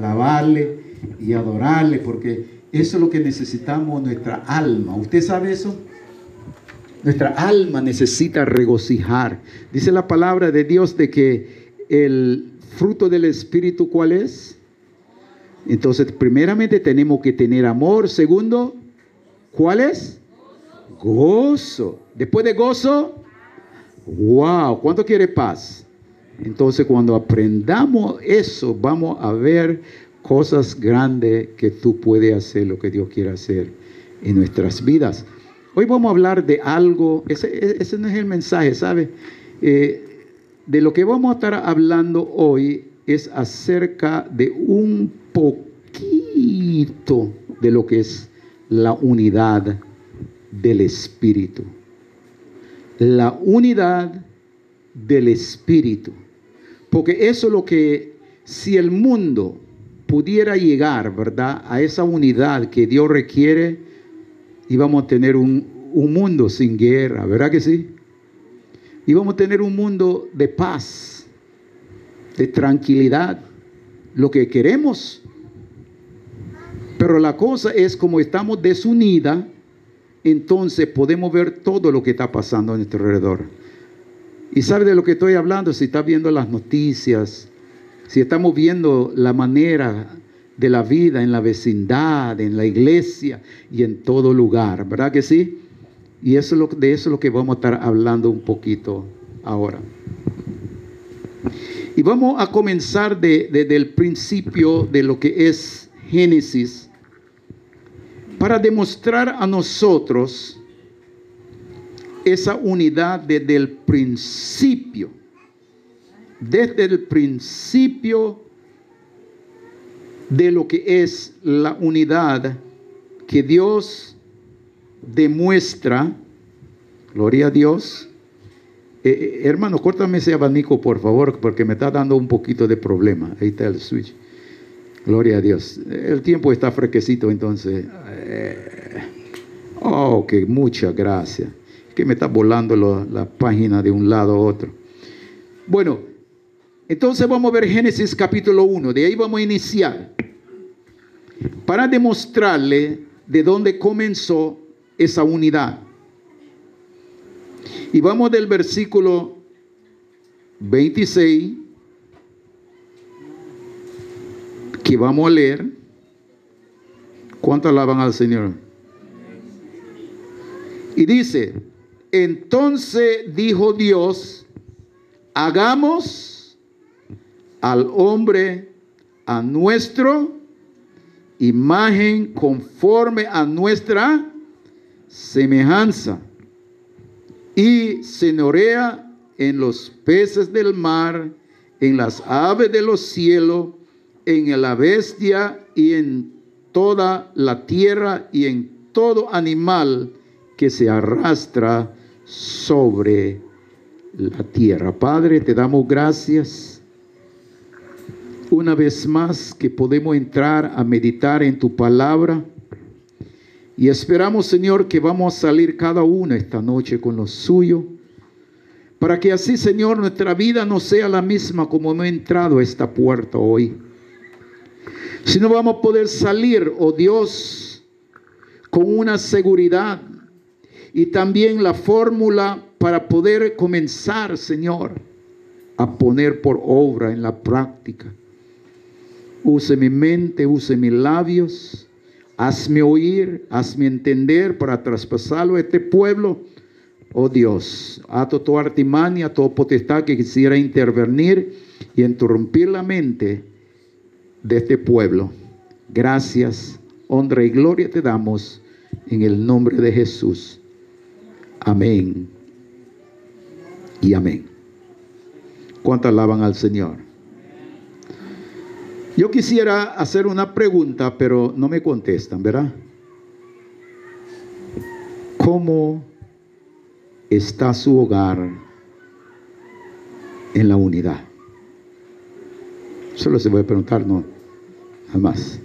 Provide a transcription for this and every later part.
alabarle y adorarle, porque eso es lo que necesitamos nuestra alma. ¿Usted sabe eso? Nuestra alma necesita regocijar. Dice la palabra de Dios de que el fruto del Espíritu, ¿cuál es? Entonces, primeramente tenemos que tener amor. Segundo, ¿cuál es? Gozo. Después de gozo, wow, ¿cuánto quiere paz? Entonces, cuando aprendamos eso, vamos a ver cosas grandes que tú puedes hacer, lo que Dios quiere hacer en nuestras vidas. Hoy vamos a hablar de algo, ese, no es el mensaje, ¿sabe? Eh, de lo que vamos a estar hablando hoy es acerca de un poquito de lo que es la unidad del Espíritu. La unidad del Espíritu. Porque eso es lo que, si el mundo pudiera llegar, ¿verdad? A esa unidad que Dios requiere, íbamos a tener un, un mundo sin guerra, ¿verdad que sí? Íbamos a tener un mundo de paz, de tranquilidad, lo que queremos. Pero la cosa es como estamos desunida, entonces podemos ver todo lo que está pasando a nuestro alrededor. Y sabe de lo que estoy hablando, si está viendo las noticias, si estamos viendo la manera de la vida en la vecindad, en la iglesia y en todo lugar, ¿verdad que sí? Y eso es lo, de eso es lo que vamos a estar hablando un poquito ahora. Y vamos a comenzar desde el principio de lo que es Génesis para demostrar a nosotros esa unidad desde el principio. Desde el principio de lo que es la unidad que Dios demuestra, gloria a Dios. Eh, eh, hermano, córtame ese abanico, por favor, porque me está dando un poquito de problema. Ahí está el switch. Gloria a Dios. El tiempo está fresquecito, entonces. Eh, oh, que muchas gracias. Me está volando la página de un lado a otro. Bueno, entonces vamos a ver Génesis capítulo 1. De ahí vamos a iniciar. Para demostrarle de dónde comenzó esa unidad. Y vamos del versículo 26 que vamos a leer. ¿Cuánto alaban al Señor? Y dice, entonces dijo Dios, hagamos al hombre a nuestro imagen conforme a nuestra semejanza y senorea en los peces del mar, en las aves de los cielos, en la bestia y en toda la tierra y en todo animal que se arrastra sobre la tierra. Padre, te damos gracias una vez más que podemos entrar a meditar en tu palabra. Y esperamos, Señor, que vamos a salir cada uno esta noche con lo suyo. Para que así, Señor, nuestra vida no sea la misma como hemos entrado a esta puerta hoy. Sino vamos a poder salir, oh Dios, con una seguridad y también la fórmula para poder comenzar, Señor, a poner por obra en la práctica. Use mi mente, use mis labios Hazme oír, hazme entender para traspasarlo a este pueblo. Oh Dios, ato toda artimaña, toda potestad que quisiera intervenir y interrumpir la mente de este pueblo. Gracias, honra y gloria te damos en el nombre de Jesús. Amén. Y amén. ¿Cuánto alaban al Señor? Yo quisiera hacer una pregunta, pero no me contestan, ¿verdad? ¿Cómo está su hogar en la unidad? Solo se voy a preguntar, no, nada más.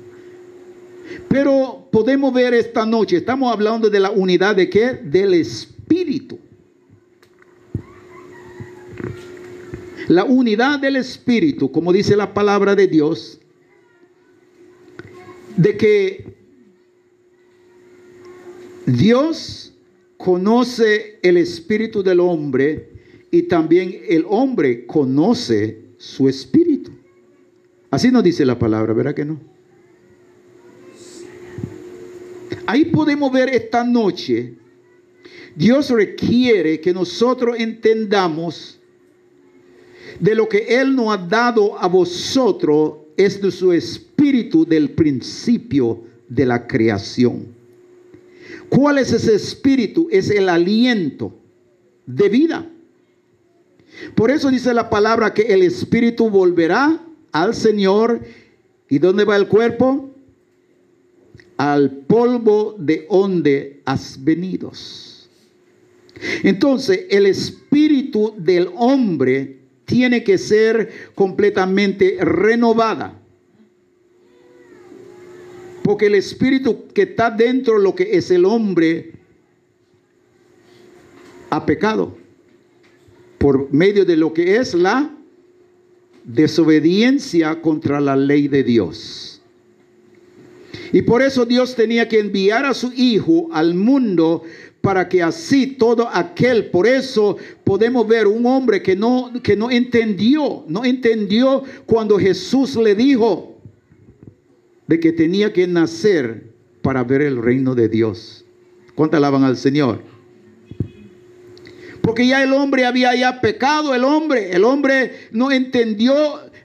Pero podemos ver esta noche, estamos hablando de la unidad de qué? Del Espíritu. La unidad del Espíritu, como dice la palabra de Dios, de que Dios conoce el espíritu del hombre y también el hombre conoce su espíritu. Así nos dice la palabra, ¿verdad que no? Ahí podemos ver esta noche, Dios requiere que nosotros entendamos de lo que Él nos ha dado a vosotros es de su espíritu del principio de la creación. ¿Cuál es ese espíritu? Es el aliento de vida. Por eso dice la palabra que el espíritu volverá al Señor. ¿Y dónde va el cuerpo? Al polvo de donde has venido. Entonces, el espíritu del hombre tiene que ser completamente renovada. Porque el espíritu que está dentro de lo que es el hombre ha pecado por medio de lo que es la desobediencia contra la ley de Dios. Y por eso Dios tenía que enviar a su Hijo al mundo para que así todo aquel, por eso podemos ver un hombre que no, que no entendió, no entendió cuando Jesús le dijo, de que tenía que nacer para ver el reino de Dios. ¿Cuánto alaban al Señor? Porque ya el hombre había ya pecado, el hombre, el hombre no entendió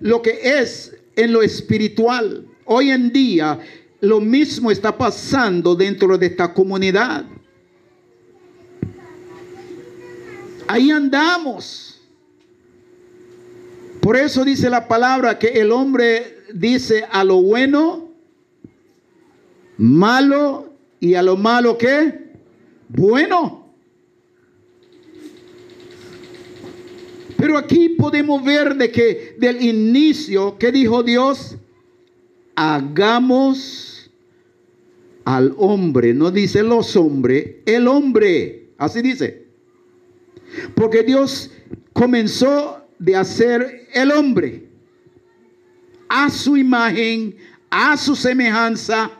lo que es en lo espiritual. Hoy en día lo mismo está pasando dentro de esta comunidad. Ahí andamos. Por eso dice la palabra que el hombre dice a lo bueno, malo y a lo malo que bueno. Pero aquí podemos ver de que del inicio, ¿qué dijo Dios? Hagamos al hombre, no dice los hombres, el hombre, así dice. Porque Dios comenzó de hacer el hombre a su imagen, a su semejanza,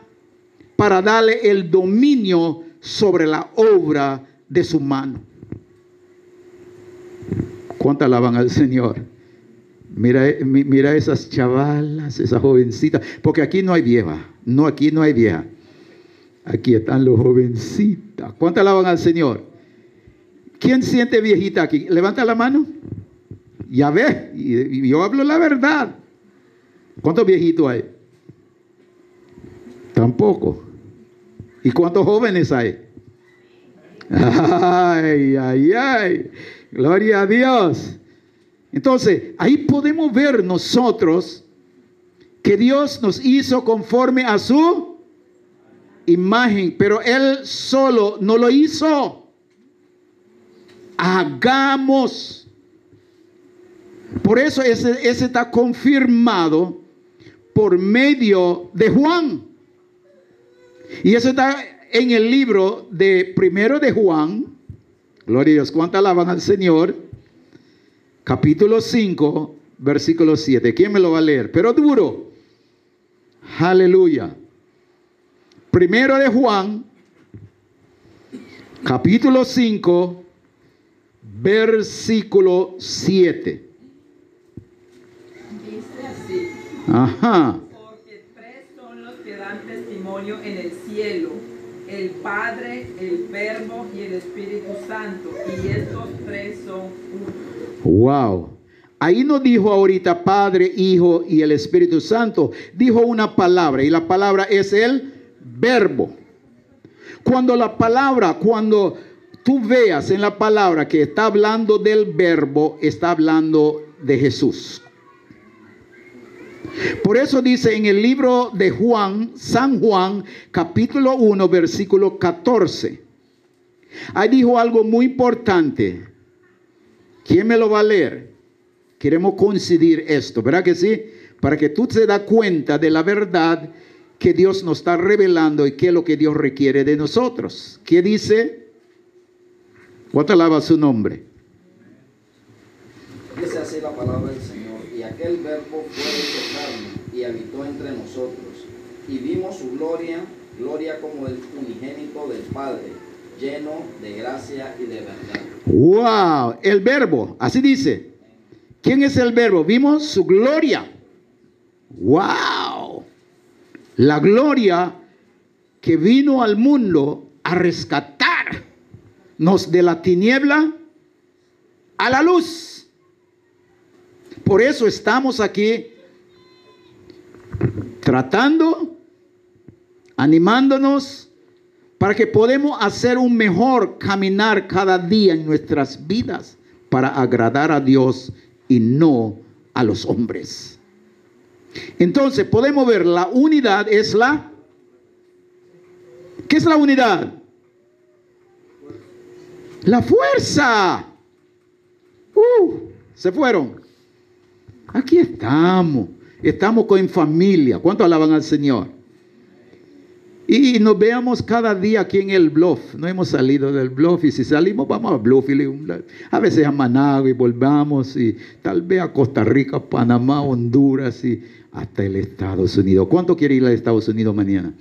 para darle el dominio sobre la obra de su mano. ¿Cuánto alaban al Señor? Mira, mira esas chavalas, esas jovencitas, porque aquí no hay vieja, no, aquí no hay vieja. Aquí están los jovencitas. ¿Cuánto alaban al Señor? ¿Quién siente viejita aquí? Levanta la mano. Ya ve, yo hablo la verdad. ¿Cuántos viejitos hay? Tampoco. ¿Y cuántos jóvenes hay? Ay, ay, ay. Gloria a Dios. Entonces, ahí podemos ver nosotros que Dios nos hizo conforme a su imagen, pero Él solo no lo hizo. Hagamos. Por eso ese, ese está confirmado por medio de Juan. Y eso está en el libro de primero de Juan. Gloria a Dios. ¿Cuánto alaban al Señor? Capítulo 5, versículo 7. ¿Quién me lo va a leer? Pero duro. Aleluya. Primero de Juan, capítulo 5, versículo 7. Dice así. Ajá. en el cielo, el Padre, el Verbo y el Espíritu Santo. Y estos tres son uno. Wow. Ahí no dijo ahorita Padre, Hijo y el Espíritu Santo. Dijo una palabra y la palabra es el verbo. Cuando la palabra, cuando tú veas en la palabra que está hablando del verbo, está hablando de Jesús. Por eso dice en el libro de Juan, San Juan, capítulo 1, versículo 14. Ahí dijo algo muy importante. ¿Quién me lo va a leer? Queremos coincidir esto, ¿verdad que sí? Para que tú te das cuenta de la verdad que Dios nos está revelando y qué es lo que Dios requiere de nosotros. ¿Qué dice? ¿Cuánto alaba su nombre? Dice así la palabra del Señor. Y aquel verbo fue hecho carne y habitó entre nosotros. y vimos su gloria, gloria como el unigénito del Padre, lleno de gracia y de verdad. Wow, el verbo, así dice. ¿Quién es el verbo? Vimos su gloria. Wow. La gloria que vino al mundo a rescatarnos de la tiniebla a la luz. Por eso estamos aquí tratando, animándonos para que podamos hacer un mejor caminar cada día en nuestras vidas para agradar a Dios y no a los hombres. Entonces podemos ver, la unidad es la... ¿Qué es la unidad? La fuerza. Uh, se fueron. Aquí estamos. Estamos con familia. ¿Cuánto alaban al Señor? Y nos veamos cada día aquí en el bluff. No hemos salido del bluff y si salimos vamos a bluff. A veces a Managua y volvamos y tal vez a Costa Rica, Panamá, Honduras y hasta el Estados Unidos. ¿Cuánto quiere ir a Estados Unidos mañana?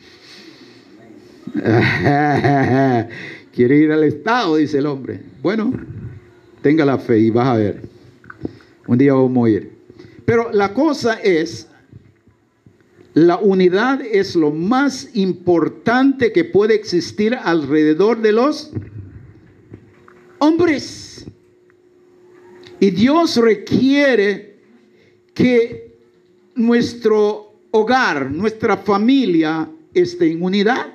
quiere ir al Estado, dice el hombre. Bueno, tenga la fe y vas a ver. Un día vamos a ir. Pero la cosa es, la unidad es lo más importante que puede existir alrededor de los hombres. Y Dios requiere que nuestro hogar, nuestra familia esté en unidad.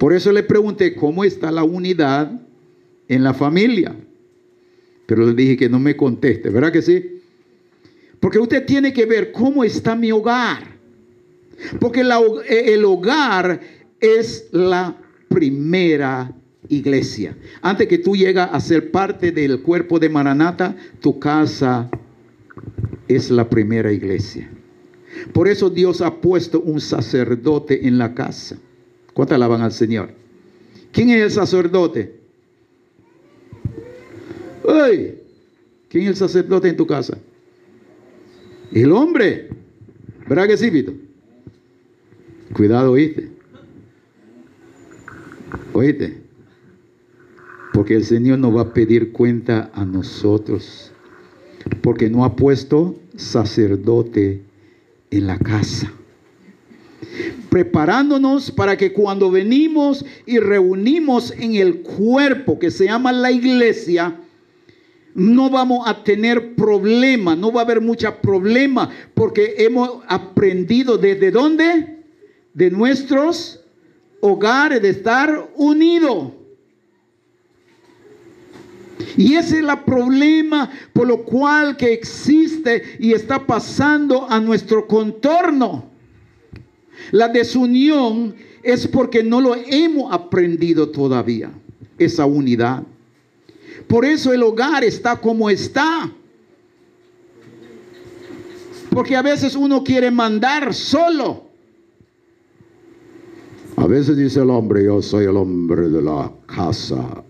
Por eso le pregunté cómo está la unidad en la familia. Pero le dije que no me conteste, ¿verdad que sí? Porque usted tiene que ver cómo está mi hogar. Porque eh, el hogar es la primera iglesia. Antes que tú llegas a ser parte del cuerpo de Maranata, tu casa es la primera iglesia. Por eso Dios ha puesto un sacerdote en la casa. ¿Cuánto alaban al Señor? ¿Quién es el sacerdote? ¿Quién es el sacerdote en tu casa? El hombre. ¿Verdad que sí, Vito? Cuidado, oíste. Oíste. Porque el Señor nos va a pedir cuenta a nosotros. Porque no ha puesto sacerdote en la casa. Preparándonos para que cuando venimos y reunimos en el cuerpo que se llama la iglesia, no vamos a tener problema, no va a haber mucha problema, porque hemos aprendido desde dónde? De nuestros hogares, de estar unidos. Y ese es el problema por lo cual que existe y está pasando a nuestro contorno. La desunión es porque no lo hemos aprendido todavía, esa unidad. Por eso el hogar está como está. Porque a veces uno quiere mandar solo. A veces dice el hombre, yo soy el hombre de la casa.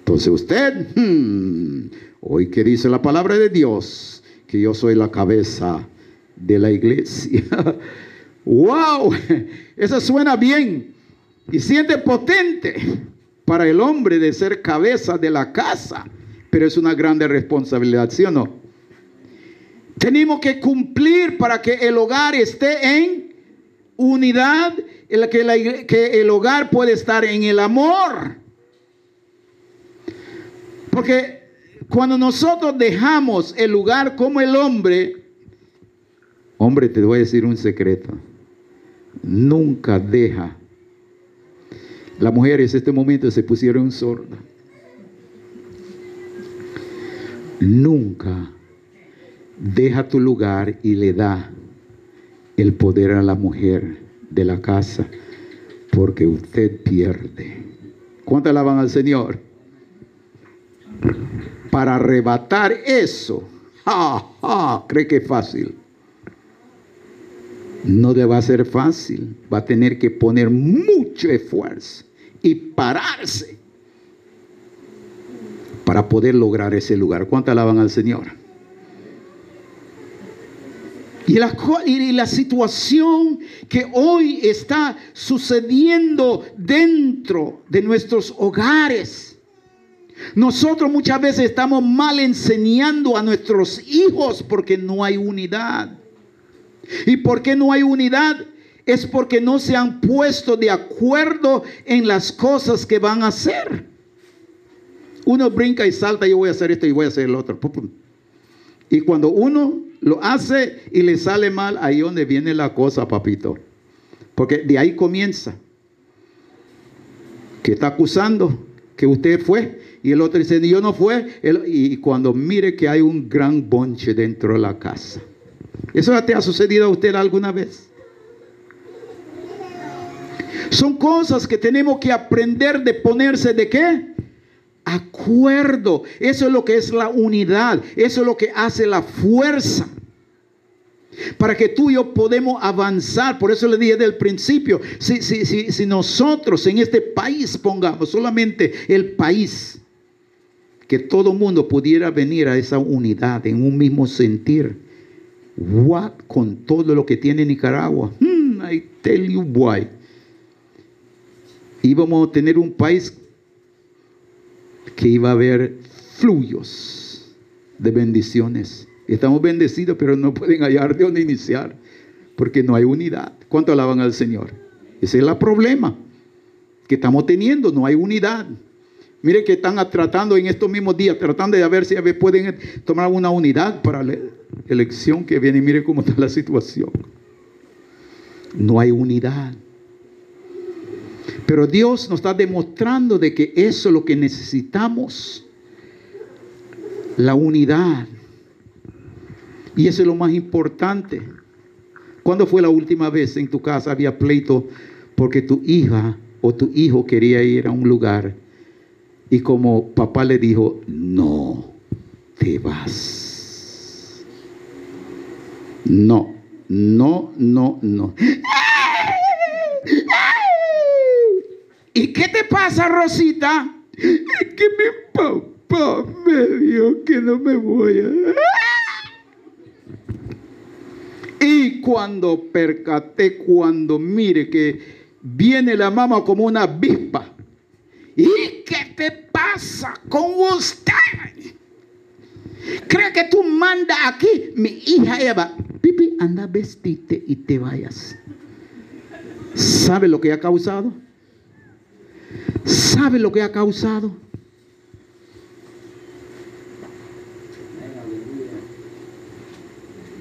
Entonces usted, hmm, hoy que dice la palabra de Dios, que yo soy la cabeza de la iglesia. ¡Wow! Eso suena bien y siente potente para el hombre de ser cabeza de la casa, pero es una grande responsabilidad, ¿sí o no? Tenemos que cumplir para que el hogar esté en unidad, en la que, que el hogar puede estar en el amor. Porque cuando nosotros dejamos el lugar como el hombre, hombre, te voy a decir un secreto, nunca deja las mujeres en este momento se pusieron sordas. Nunca deja tu lugar y le da el poder a la mujer de la casa, porque usted pierde. ¿Cuánto alaban al Señor? Para arrebatar eso, cree que es fácil. No le va a ser fácil, va a tener que poner mucho esfuerzo y pararse para poder lograr ese lugar. ¿Cuánto alaban al Señor? Y la, y la situación que hoy está sucediendo dentro de nuestros hogares. Nosotros muchas veces estamos mal enseñando a nuestros hijos porque no hay unidad. ¿Y por qué no hay unidad? Es porque no se han puesto de acuerdo en las cosas que van a hacer. Uno brinca y salta, yo voy a hacer esto y voy a hacer el otro. Y cuando uno lo hace y le sale mal, ahí donde viene la cosa, papito. Porque de ahí comienza. Que está acusando que usted fue y el otro dice, yo no fue. Y cuando mire que hay un gran bonche dentro de la casa. ¿Eso te ha sucedido a usted alguna vez? Son cosas que tenemos que aprender de ponerse de qué? Acuerdo. Eso es lo que es la unidad. Eso es lo que hace la fuerza. Para que tú y yo podemos avanzar. Por eso le dije del principio. Si, si, si, si nosotros en este país pongamos solamente el país. Que todo mundo pudiera venir a esa unidad en un mismo sentir. What con todo lo que tiene Nicaragua. Hmm, I tell you why. Íbamos a tener un país que iba a haber fluyos de bendiciones. Estamos bendecidos, pero no pueden hallar de dónde iniciar, porque no hay unidad. ¿Cuánto alaban al Señor? Ese es el problema que estamos teniendo, no hay unidad. Mire que están tratando en estos mismos días, tratando de ver si pueden tomar una unidad para la elección que viene. Mire cómo está la situación. No hay unidad. Pero Dios nos está demostrando de que eso es lo que necesitamos. La unidad. Y eso es lo más importante. ¿Cuándo fue la última vez en tu casa había pleito porque tu hija o tu hijo quería ir a un lugar y como papá le dijo, no te vas? No, no, no, no. ¿Y qué te pasa, Rosita? Es que mi papá me dijo que no me voy a... Y cuando percaté, cuando mire que viene la mamá como una avispa. ¿Y qué te pasa con usted? ¿Cree que tú mandas aquí? Mi hija Eva, Pipi, anda, vestite y te vayas. ¿Sabe lo que ha causado? ¿Sabe lo que ha causado?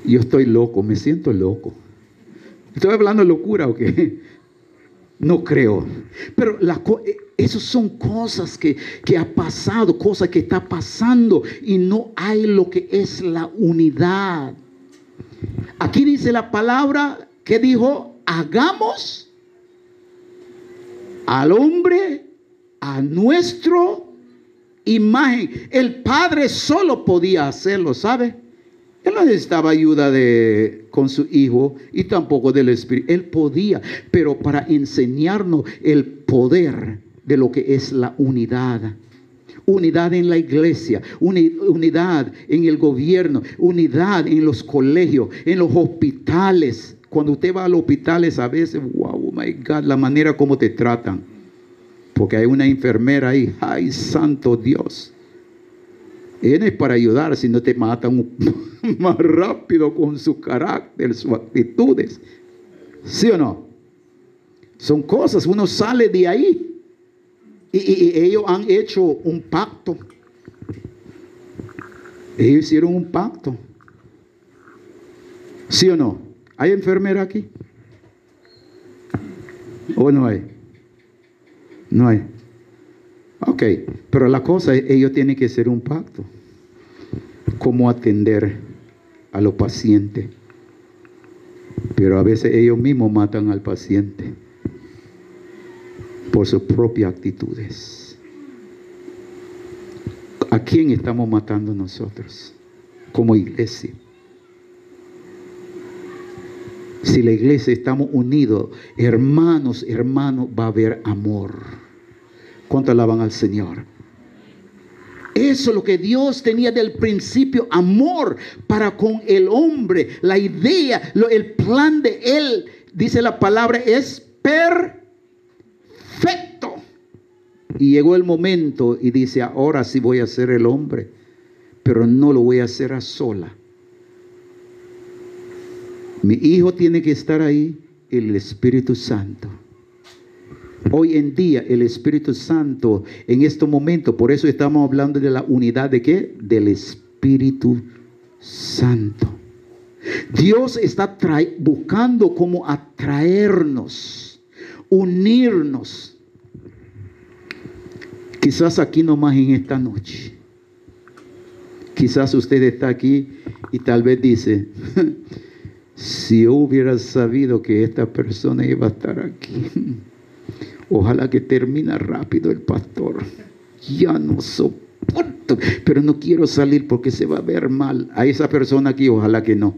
Yo estoy loco, me siento loco. ¿Estoy hablando de locura o qué? No creo. Pero la, eh, esas son cosas que, que ha pasado, cosas que está pasando y no hay lo que es la unidad. Aquí dice la palabra que dijo, hagamos al hombre a nuestro imagen. El Padre solo podía hacerlo, ¿sabe? Él no necesitaba ayuda de, con su hijo y tampoco del Espíritu. Él podía, pero para enseñarnos el poder de lo que es la unidad. Unidad en la iglesia, uni- unidad en el gobierno, unidad en los colegios, en los hospitales. Cuando usted va a los hospitales a veces, wow, oh my God, la manera como te tratan. Porque hay una enfermera ahí, ay, santo Dios. Él es para ayudar, si no te matan más rápido con su carácter, sus actitudes. ¿Sí o no? Son cosas, uno sale de ahí. Y, y- ellos han hecho un pacto. Ellos hicieron un pacto. ¿Sí o no? ¿Hay enfermera aquí? ¿O no hay? No hay. Ok, pero la cosa es, ellos tienen que hacer un pacto. Cómo atender a los pacientes. Pero a veces ellos mismos matan al paciente por sus propias actitudes. ¿A quién estamos matando nosotros como iglesia? Si la iglesia estamos unidos, hermanos, hermanos, va a haber amor. ¿Cuánto alaban al Señor? Eso es lo que Dios tenía del principio, amor para con el hombre. La idea, lo- el plan de Él, dice la palabra, es perfecto. Y llegó el momento y dice, ahora sí voy a ser el hombre, pero no lo voy a hacer a sola. Mi hijo tiene que estar ahí, el Espíritu Santo. Hoy en día el Espíritu Santo en este momento, por eso estamos hablando de la unidad de qué? Del Espíritu Santo. Dios está buscando cómo atraernos, unirnos. Quizás aquí nomás en esta noche. Quizás usted está aquí y tal vez dice, si yo hubiera sabido que esta persona iba a estar aquí. Ojalá que termine rápido el pastor. Ya no soporto, pero no quiero salir porque se va a ver mal. A esa persona aquí, ojalá que no.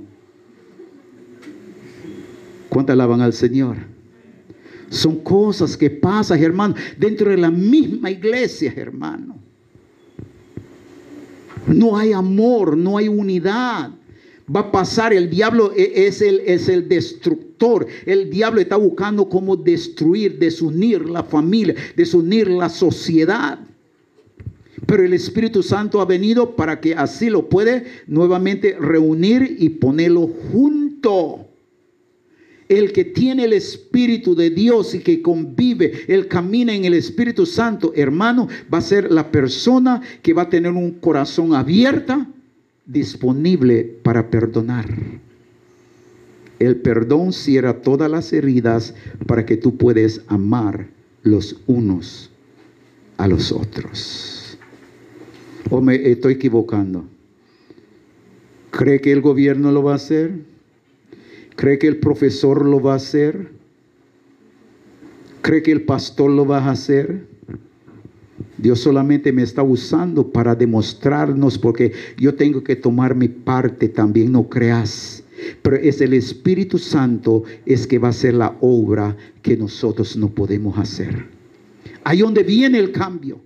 ¿Cuántas alaban al Señor? Son cosas que pasan, hermano, dentro de la misma iglesia, hermano. No hay amor, no hay unidad. Va a pasar, el diablo e- es el, es el destructor. El diablo está buscando cómo destruir, desunir la familia, desunir la sociedad. Pero el Espíritu Santo ha venido para que así lo puede nuevamente reunir y ponerlo junto. El que tiene el Espíritu de Dios y que convive, él camina en el Espíritu Santo, hermano, va a ser la persona que va a tener un corazón abierta, disponible para perdonar. El perdón cierra todas las heridas para que tú puedes amar los unos a los otros. ¿O me estoy equivocando? ¿Cree que el gobierno lo va a hacer? ¿Cree que el profesor lo va a hacer? ¿Cree que el pastor lo va a hacer? Dios solamente me está usando para demostrarnos porque yo tengo que tomar mi parte también, no creas. Pero es el Espíritu Santo es que va a hacer la obra que nosotros no podemos hacer. Ahí donde viene el cambio.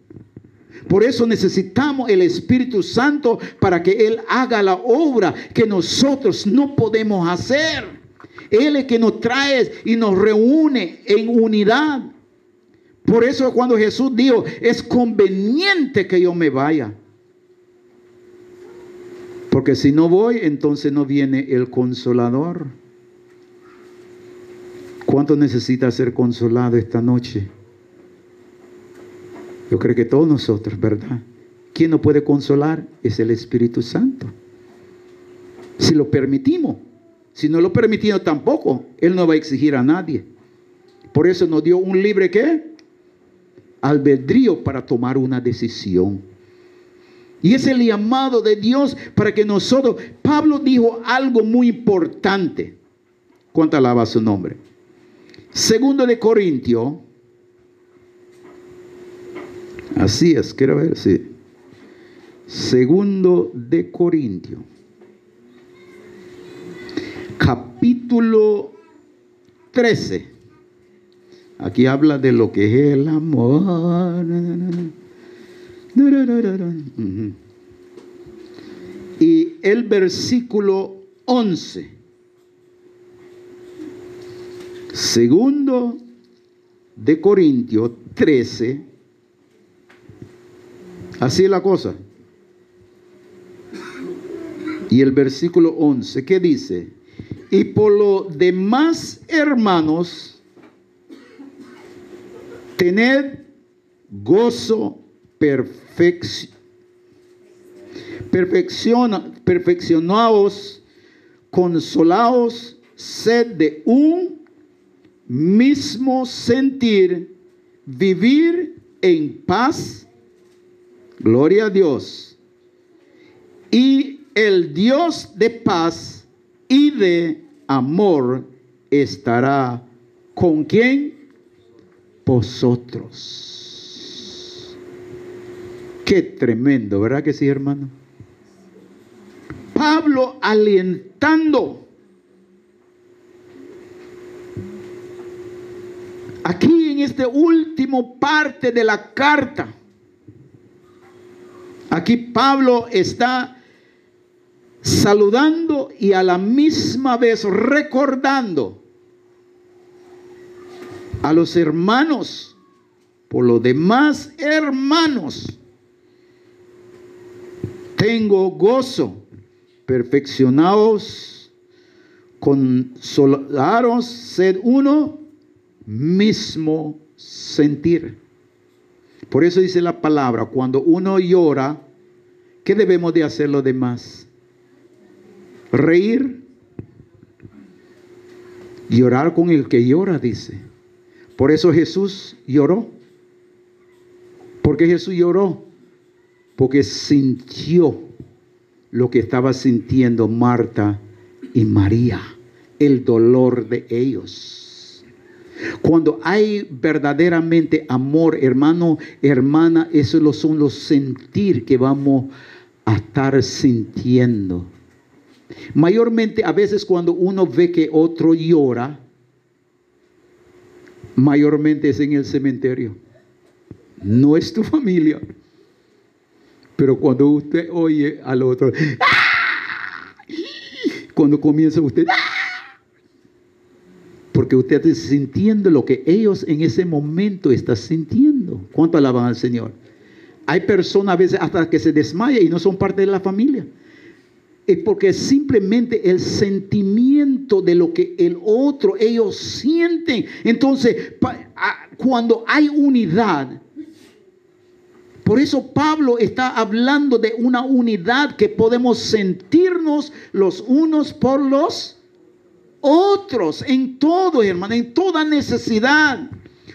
Por eso necesitamos el Espíritu Santo para que Él haga la obra que nosotros no podemos hacer. Él es que nos trae y nos reúne en unidad. Por eso cuando Jesús dijo, es conveniente que yo me vaya. Porque si no voy, entonces no viene el consolador. ¿Cuánto necesita ser consolado esta noche? Yo creo que todos nosotros, ¿verdad? ¿Quién nos puede consolar? Es el Espíritu Santo. Si lo permitimos. Si no lo permitimos tampoco, Él no va a exigir a nadie. Por eso nos dio un libre qué? Albedrío para tomar una decisión. Y es el llamado de Dios para que nosotros, Pablo dijo algo muy importante. ¿Cuánto alaba su nombre? Segundo de Corintio. Así es, quiero ver, sí. Segundo de Corintio. Capítulo 13. Aquí habla de lo que es el amor. Y el versículo 11. Segundo de Corintios 13. Así es la cosa. Y el versículo 11, ¿qué dice? Y por lo demás, hermanos, tened gozo perfeccio, perfecciona, perfeccionaos, consolaos, sed de un mismo sentir, vivir en paz, gloria a Dios. Y el Dios de paz y de amor estará con quién? Vosotros. Qué tremendo, ¿verdad que sí, hermano? Pablo alentando. Aquí en este último parte de la carta Aquí Pablo está saludando y a la misma vez recordando a los hermanos, por los demás hermanos, tengo gozo, perfeccionados, consolaros, sed uno, mismo sentir. Por eso dice la palabra, cuando uno llora, ¿qué debemos de hacer los demás? Reír, llorar con el que llora, dice. Por eso Jesús lloró. porque Jesús lloró? Porque sintió lo que estaba sintiendo Marta y María, el dolor de ellos. Cuando hay verdaderamente amor, hermano, hermana, esos son los sentir que vamos a estar sintiendo. Mayormente a veces cuando uno ve que otro llora, mayormente es en el cementerio. No es tu familia. Pero cuando usted oye al otro, ¡ah! cuando comienza usted, ¡ah! porque usted está sintiendo lo que ellos en ese momento están sintiendo. ¿Cuánto alaban al Señor? Hay personas a veces hasta que se desmayan y no son parte de la familia es porque simplemente el sentimiento de lo que el otro, ellos sienten. Entonces, cuando hay unidad, por eso Pablo está hablando de una unidad que podemos sentirnos los unos por los otros, en todo, hermano, en toda necesidad.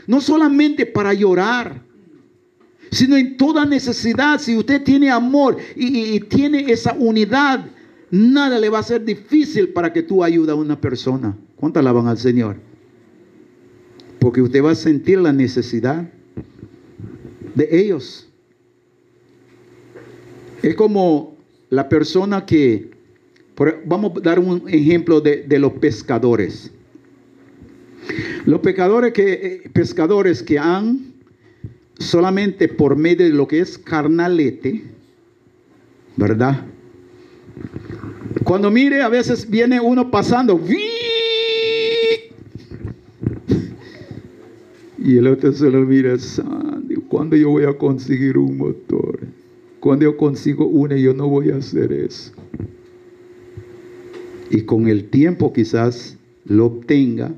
No solamente para llorar, sino en toda necesidad. Si usted tiene amor y, y tiene esa unidad, Nada le va a ser difícil para que tú ayudes a una persona. ¿Cuánto alaban al Señor? Porque usted va a sentir la necesidad de ellos. Es como la persona que, vamos a dar un ejemplo de, los pescadores. Los pescadores que, eh, pescadores que han solamente por medio de lo que es carnalete, ¿verdad? Cuando mire, a veces viene uno pasando. Y el otro se lo mira, Sandy, ¿cuándo yo voy a conseguir un motor? Cuando yo consigo una, yo no voy a hacer eso. Y con el tiempo quizás lo obtenga.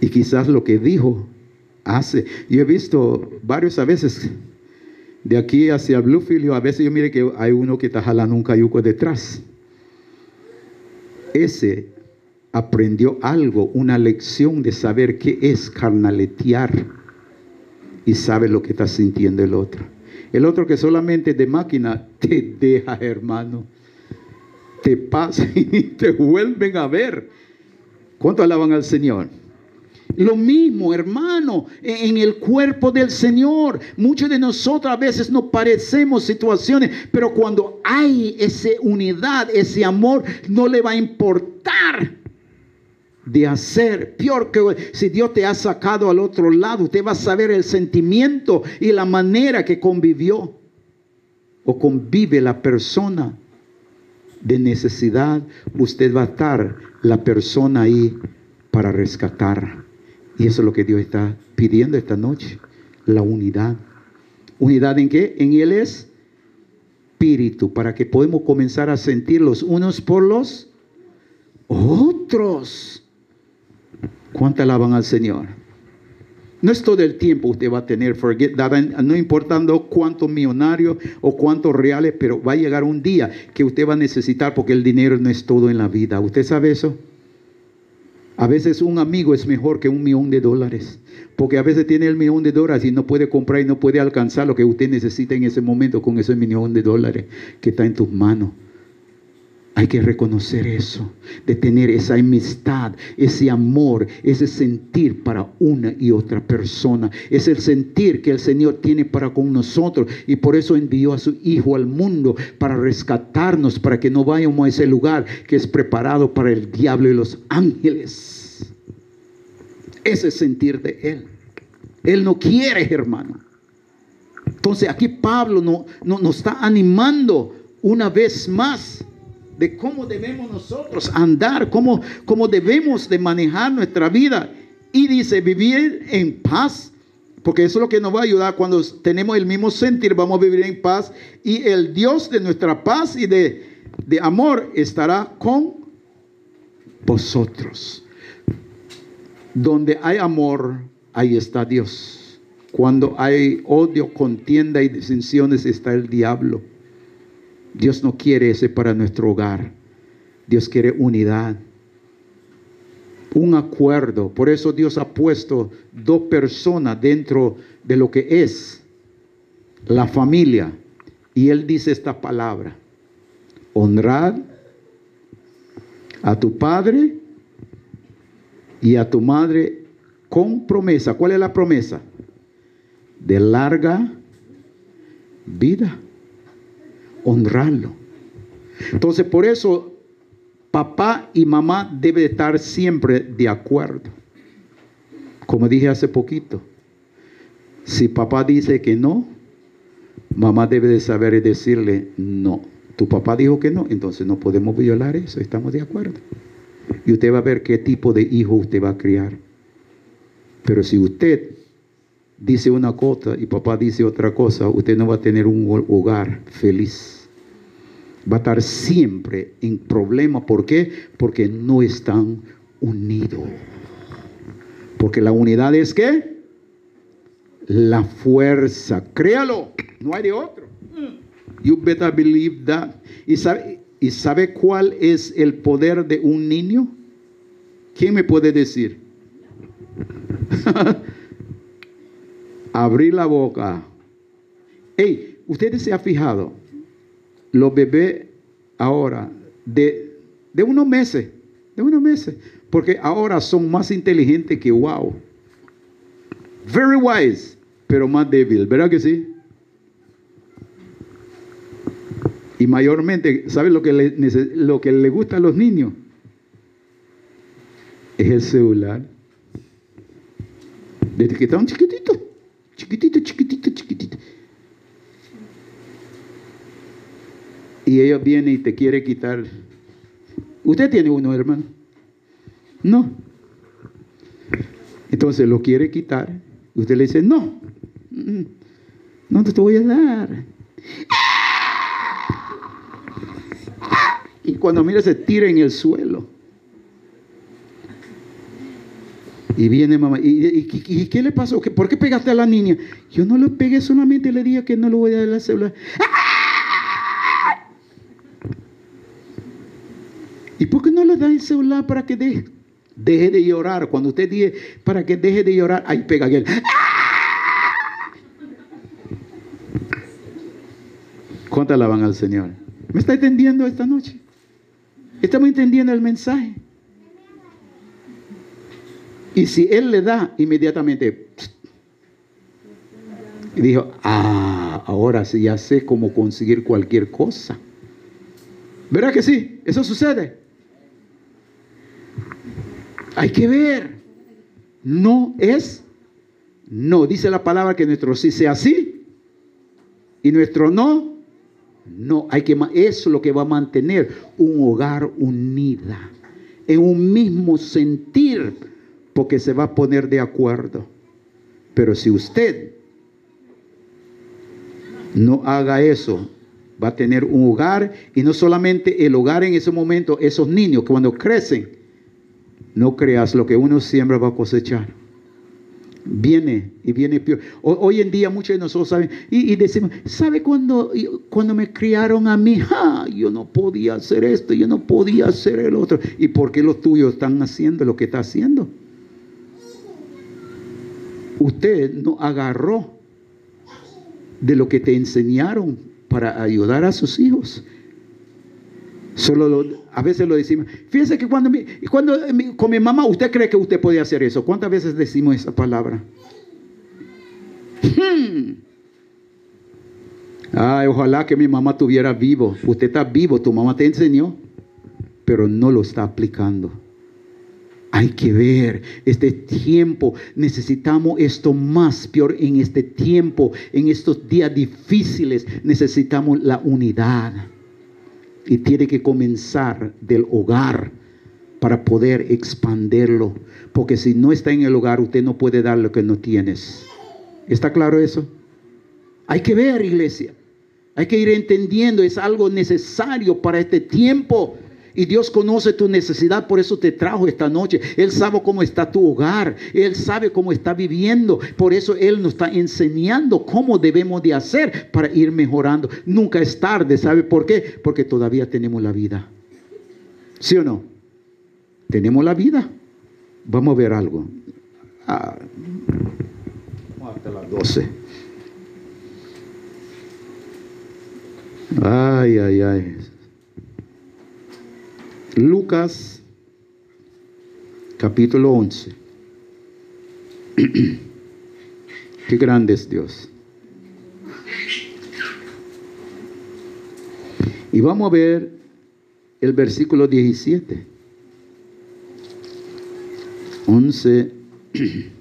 Y quizás lo que dijo hace. Yo he visto varios a veces de aquí hacia Bluefield, a veces yo mire que hay uno que está jalando un cayuco detrás. Ese aprendió algo, una lección de saber qué es carnaletear y sabe lo que está sintiendo el otro. El otro que solamente de máquina te deja, hermano. Te pasa y te vuelven a ver. ¿Cuánto alaban al Señor? Lo mismo, hermano, en el cuerpo del Señor. Muchos de nosotros a veces no parecemos situaciones, pero cuando hay esa unidad, ese amor, no le va a importar de hacer. Peor que si Dios te ha sacado al otro lado, usted va a saber el sentimiento y la manera que convivió o convive la persona de necesidad. Usted va a estar la persona ahí para rescatar. Y eso es lo que Dios está pidiendo esta noche, la unidad. ¿Unidad en qué? En Él es espíritu, para que podamos comenzar a sentir los unos por los otros. ¿Cuánto alaban al Señor? No es todo el tiempo usted va a tener, no importando cuántos millonarios o cuántos reales, pero va a llegar un día que usted va a necesitar porque el dinero no es todo en la vida. ¿Usted sabe eso? A veces un amigo es mejor que un millón de dólares, porque a veces tiene el millón de dólares y no puede comprar y no puede alcanzar lo que usted necesita en ese momento con ese millón de dólares que está en tus manos. Hay que reconocer eso, de tener esa amistad, ese amor, ese sentir para una y otra persona. Es el sentir que el Señor tiene para con nosotros y por eso envió a su Hijo al mundo para rescatarnos, para que no vayamos a ese lugar que es preparado para el diablo y los ángeles. Ese sentir de Él. Él no quiere, hermano, Entonces aquí Pablo no, no- nos está animando una vez más de cómo debemos nosotros andar, cómo, cómo debemos de manejar nuestra vida. Y dice, vivir en paz, porque eso es lo que nos va a ayudar cuando tenemos el mismo sentir, vamos a vivir en paz. Y el Dios de nuestra paz y de, de amor estará con vosotros. Donde hay amor, ahí está Dios. Cuando hay odio, contienda y disensiones, está el diablo. Dios no quiere ese para nuestro hogar. Dios quiere unidad. Un acuerdo. Por eso Dios ha puesto dos personas dentro de lo que es la familia. Y Él dice esta palabra. Honrar a tu padre y a tu madre con promesa. ¿Cuál es la promesa? De larga vida. Honrarlo. Entonces, por eso, papá y mamá deben estar siempre de acuerdo. Como dije hace poquito, si papá dice que no, mamá debe de saber decirle no. Tu papá dijo que no, entonces no podemos violar eso, estamos de acuerdo. Y usted va a ver qué tipo de hijo usted va a criar. Pero si usted dice una cosa y papá dice otra cosa, usted no va a tener un ho- hogar feliz. Va a estar siempre en problema. ¿Por qué? Porque no están unidos. Porque la unidad es qué? La fuerza. Créalo. No hay de otro. You better believe that. ¿Y sabe, ¿Y sabe cuál es el poder de un niño? ¿Quién me puede decir? Abrir la boca. Hey, ustedes se han fijado, los bebés ahora, de, de unos meses, de unos meses, porque ahora son más inteligentes que wow. Very wise, pero más débil, ¿verdad que sí? Y mayormente, ¿saben lo que lo que le gusta a los niños? Es el celular. Desde que están chiquititos, chiquitito, chiquitito, chiquitito. Y ellos vienen y te quieren quitar. ¿Usted tiene uno, hermano? No. Entonces lo quiere quitar. Y usted le dice, no, no te voy a dar. Y cuando mira se tira en el suelo. Y viene mamá, ¿y, y- y- qué le pasó? ¿Qué- ¿Por qué pegaste a la niña? Yo no lo pegué, solamente le dije que no le voy a dar la celular. ¿Y por qué no le da el celular para que deje, deje de llorar? Cuando usted dice para que deje de llorar, ahí pega aquel. ¿Cuánto alaban al Señor? ¿Me está entendiendo esta noche? ¿Estamos entendiendo el mensaje? Y si Él le da inmediatamente, y dijo, ah, ahora sí ya sé cómo conseguir cualquier cosa. ¿Verdad que sí? Eso sucede. Hay que ver. No es no. Dice la palabra que nuestro sí sea sí y nuestro no, no. Hay que eso es lo que va a mantener un hogar unida en un mismo sentir, porque se va a poner de acuerdo. Pero si usted no haga eso, va a tener un hogar y no solamente el hogar en ese momento, esos niños que cuando crecen, no creas lo que uno siembra va a cosechar. Viene y viene peor. Ho- Hoy en día muchos de nosotros saben y, decimos, ¿sabe cuando, cuando me criaron a mí? Yo no podía hacer esto, yo no podía hacer el otro. ¿Y por qué los tuyos están haciendo lo que está haciendo? Usted no agarró de lo que te enseñaron para ayudar a sus hijos. Solo lo- a veces lo decimos. Fíjese que cuando, mi- cuando con mi mamá, usted cree que usted podía hacer eso. ¿Cuántas veces decimos esa palabra? Hmm. Ay, ojalá que mi mamá estuviera vivo. Usted está vivo, tu mamá te enseñó, pero no lo está aplicando. Hay que ver este tiempo. Necesitamos esto más peor en este tiempo, en estos días difíciles. Necesitamos la unidad. Y tiene que comenzar del hogar para poder expandirlo. Porque si no está en el hogar, usted no puede dar lo que no tienes. ¿Está claro eso? Hay que ver, iglesia. Hay que ir entendiendo, es algo necesario para este tiempo. Y Dios conoce tu necesidad, por eso te trajo esta noche. Él sabe cómo está tu hogar, Él sabe cómo está viviendo. Por eso Él nos está enseñando cómo debemos de hacer para ir mejorando. Nunca es tarde, ¿sabe por qué? Porque todavía tenemos la vida. ¿Sí o no? Tenemos la vida. Vamos a ver algo. Ah, hasta las 12. Ay, ay, ay. Lucas capítulo 11. Qué grande es Dios. Y vamos a ver el versículo 17. 11.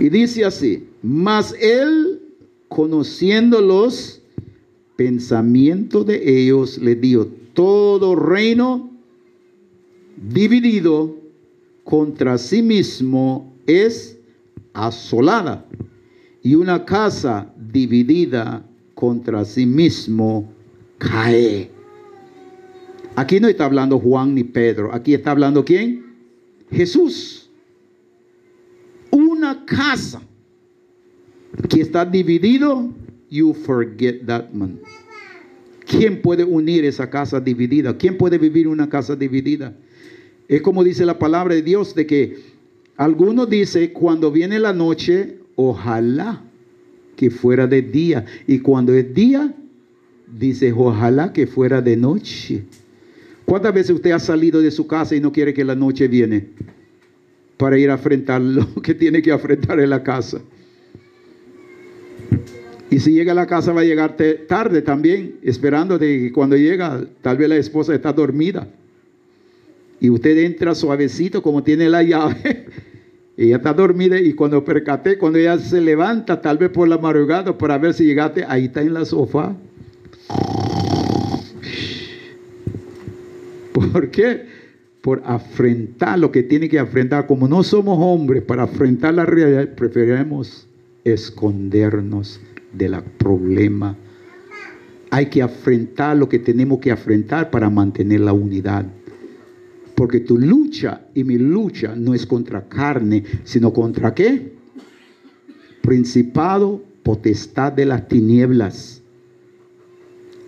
Y dice así, mas él, conociendo los pensamientos de ellos, le dio todo reino dividido contra sí mismo es asolada, y una casa dividida contra sí mismo cae. Aquí no está hablando Juan ni Pedro, aquí está hablando quién? Jesús una casa que está dividido, you forget that man. ¿Quién puede unir esa casa dividida? ¿Quién puede vivir una casa dividida? Es como dice la palabra de Dios de que algunos dice cuando viene la noche, ojalá que fuera de día. Y cuando es día, dice ojalá que fuera de noche. ¿Cuántas veces usted ha salido de su casa y no quiere que la noche viene? Para ir a enfrentar lo que tiene que enfrentar en la casa. Y si llega a la casa va a llegar tarde también, esperando de que cuando llega, tal vez la esposa está dormida. Y usted entra suavecito como tiene la llave. ella está dormida y cuando percaté, cuando ella se levanta, tal vez por la madrugada, para ver si llegaste, ahí está en la sofá. ¿Por qué? Por afrentar lo que tiene que afrentar. Como no somos hombres para afrentar la realidad, preferimos escondernos del problema. Hay que afrentar lo que tenemos que afrentar para mantener la unidad. Porque tu lucha y mi lucha no es contra carne, sino contra qué? Principado, potestad de las tinieblas.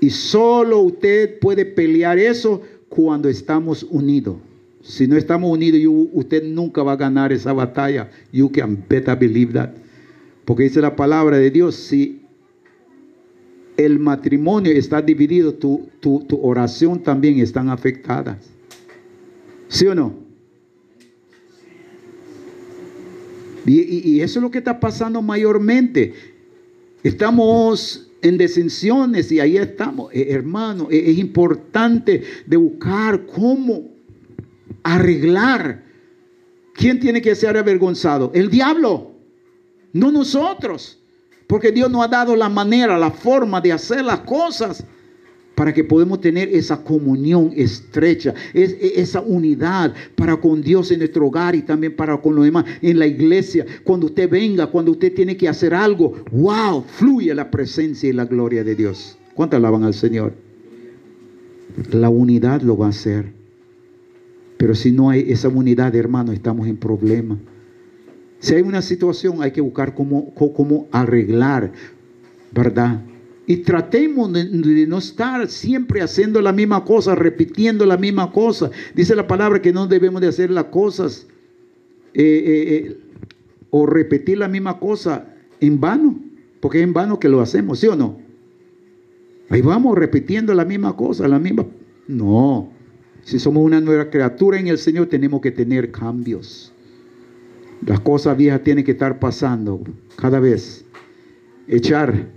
Y solo usted puede pelear eso cuando estamos unidos. Si no estamos unidos, usted nunca va a ganar esa batalla. You can better believe that. Porque dice la palabra de Dios, si el matrimonio está dividido, tu, tu, oración también están afectadas. ¿Sí o no? Y, y, eso es lo que está pasando mayormente. Estamos en desensiones y ahí estamos, eh, hermano, eh, es importante de buscar cómo arreglar. ¿Quién tiene que ser avergonzado? El diablo, no nosotros, porque Dios nos ha dado la manera, la forma de hacer las cosas para que podamos tener esa comunión estrecha, e, esa unidad para con Dios en nuestro hogar y también para con los demás en la iglesia. Cuando usted venga, cuando usted tiene que hacer algo, wow, fluye la presencia y la gloria de Dios. ¿Cuánto alaban al Señor? La unidad lo va a hacer. Pero si no hay esa unidad, hermano, estamos en problema. Si hay una situación, hay que buscar cómo, cómo arreglar, ¿verdad? Y tratemos de, no estar siempre haciendo la misma cosa, repitiendo la misma cosa. Dice la palabra que no debemos de hacer las cosas eh, eh, eh, o repetir la misma cosa en vano, porque es en vano que lo hacemos, ¿sí o no? Ahí vamos repitiendo la misma cosa, la misma... No, si somos una nueva criatura en el Señor tenemos que tener cambios. Las cosas viejas tienen que estar pasando cada vez. Echar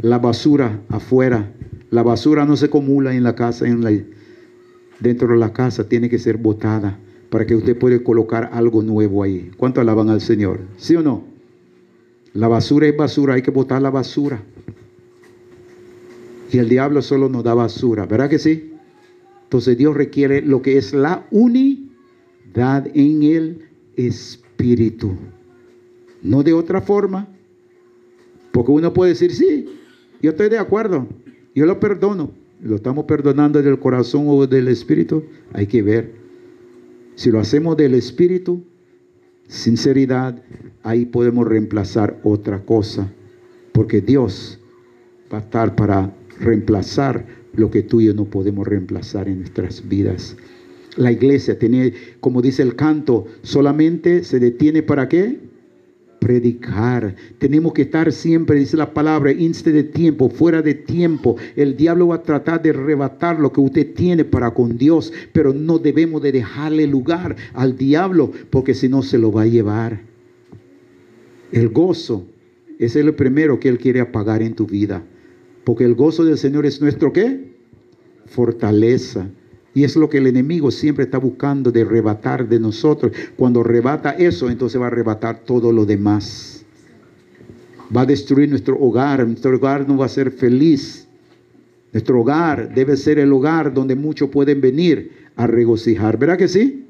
la basura afuera. La basura no se acumula en la casa, en la, dentro de la casa, tiene que ser botada para que usted pueda colocar algo nuevo ahí. ¿Cuánto alaban al Señor? ¿Sí o no? La basura es basura, hay que botar la basura. Y el diablo solo nos da basura, ¿verdad que sí? Entonces Dios requiere lo que es la unidad en el espíritu. No de otra forma. Porque uno puede decir, sí, yo estoy de acuerdo, yo lo perdono. ¿Lo estamos perdonando del corazón o del espíritu? Hay que ver. Si lo hacemos del espíritu, sinceridad, ahí podemos reemplazar otra cosa. Porque Dios va a estar para reemplazar lo que tú y yo no podemos reemplazar en nuestras vidas. La iglesia tiene, como dice el canto, solamente se detiene para qué? Predicar. Tenemos que estar siempre, dice la palabra, inste de tiempo, fuera de tiempo. El diablo va a tratar de arrebatar lo que usted tiene para con Dios, pero no debemos de dejarle lugar al diablo, porque si no se lo va a llevar. El gozo es el primero que Él quiere apagar en tu vida, porque el gozo del Señor es nuestro qué? Fortaleza. Y es lo que el enemigo siempre está buscando de arrebatar de nosotros. Cuando arrebata eso, entonces va a arrebatar todo lo demás. Va a destruir nuestro hogar. Nuestro hogar no va a ser feliz. Nuestro hogar debe ser el hogar donde muchos pueden venir a regocijar. ¿Verdad que sí?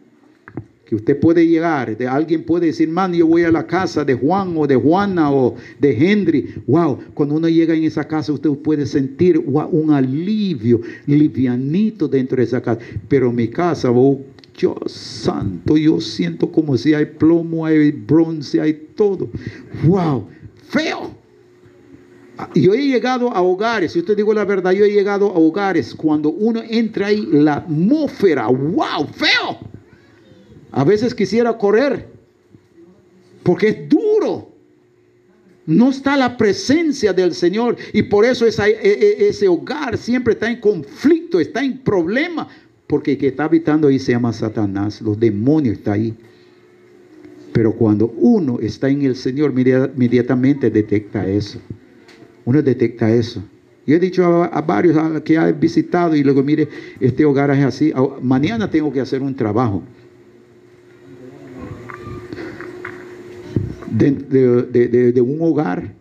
Que usted puede llegar, de alguien puede decir, man, yo voy a la casa de Juan o de Juana o de Henry. Wow, cuando uno llega en esa casa, usted puede sentir un alivio livianito dentro de esa casa. Pero mi casa, oh, Dios santo, yo siento como si hay plomo, hay bronce, hay todo. Wow, feo. Yo he llegado a hogares, si usted digo la verdad, yo he llegado a hogares cuando uno entra ahí, la atmósfera, wow, feo. A veces quisiera correr porque es duro. No está la presencia del Señor y por eso e, e, ese hogar siempre está en conflicto, está en problema, porque el que está habitando ahí se llama Satanás, los demonios están ahí. Pero cuando uno está en el Señor, inmediatamente detecta eso. Uno detecta eso. Yo he dicho a, a varios que ha visitado y luego, mire, este hogar es así. Mañana tengo que hacer un trabajo. De, un hogar.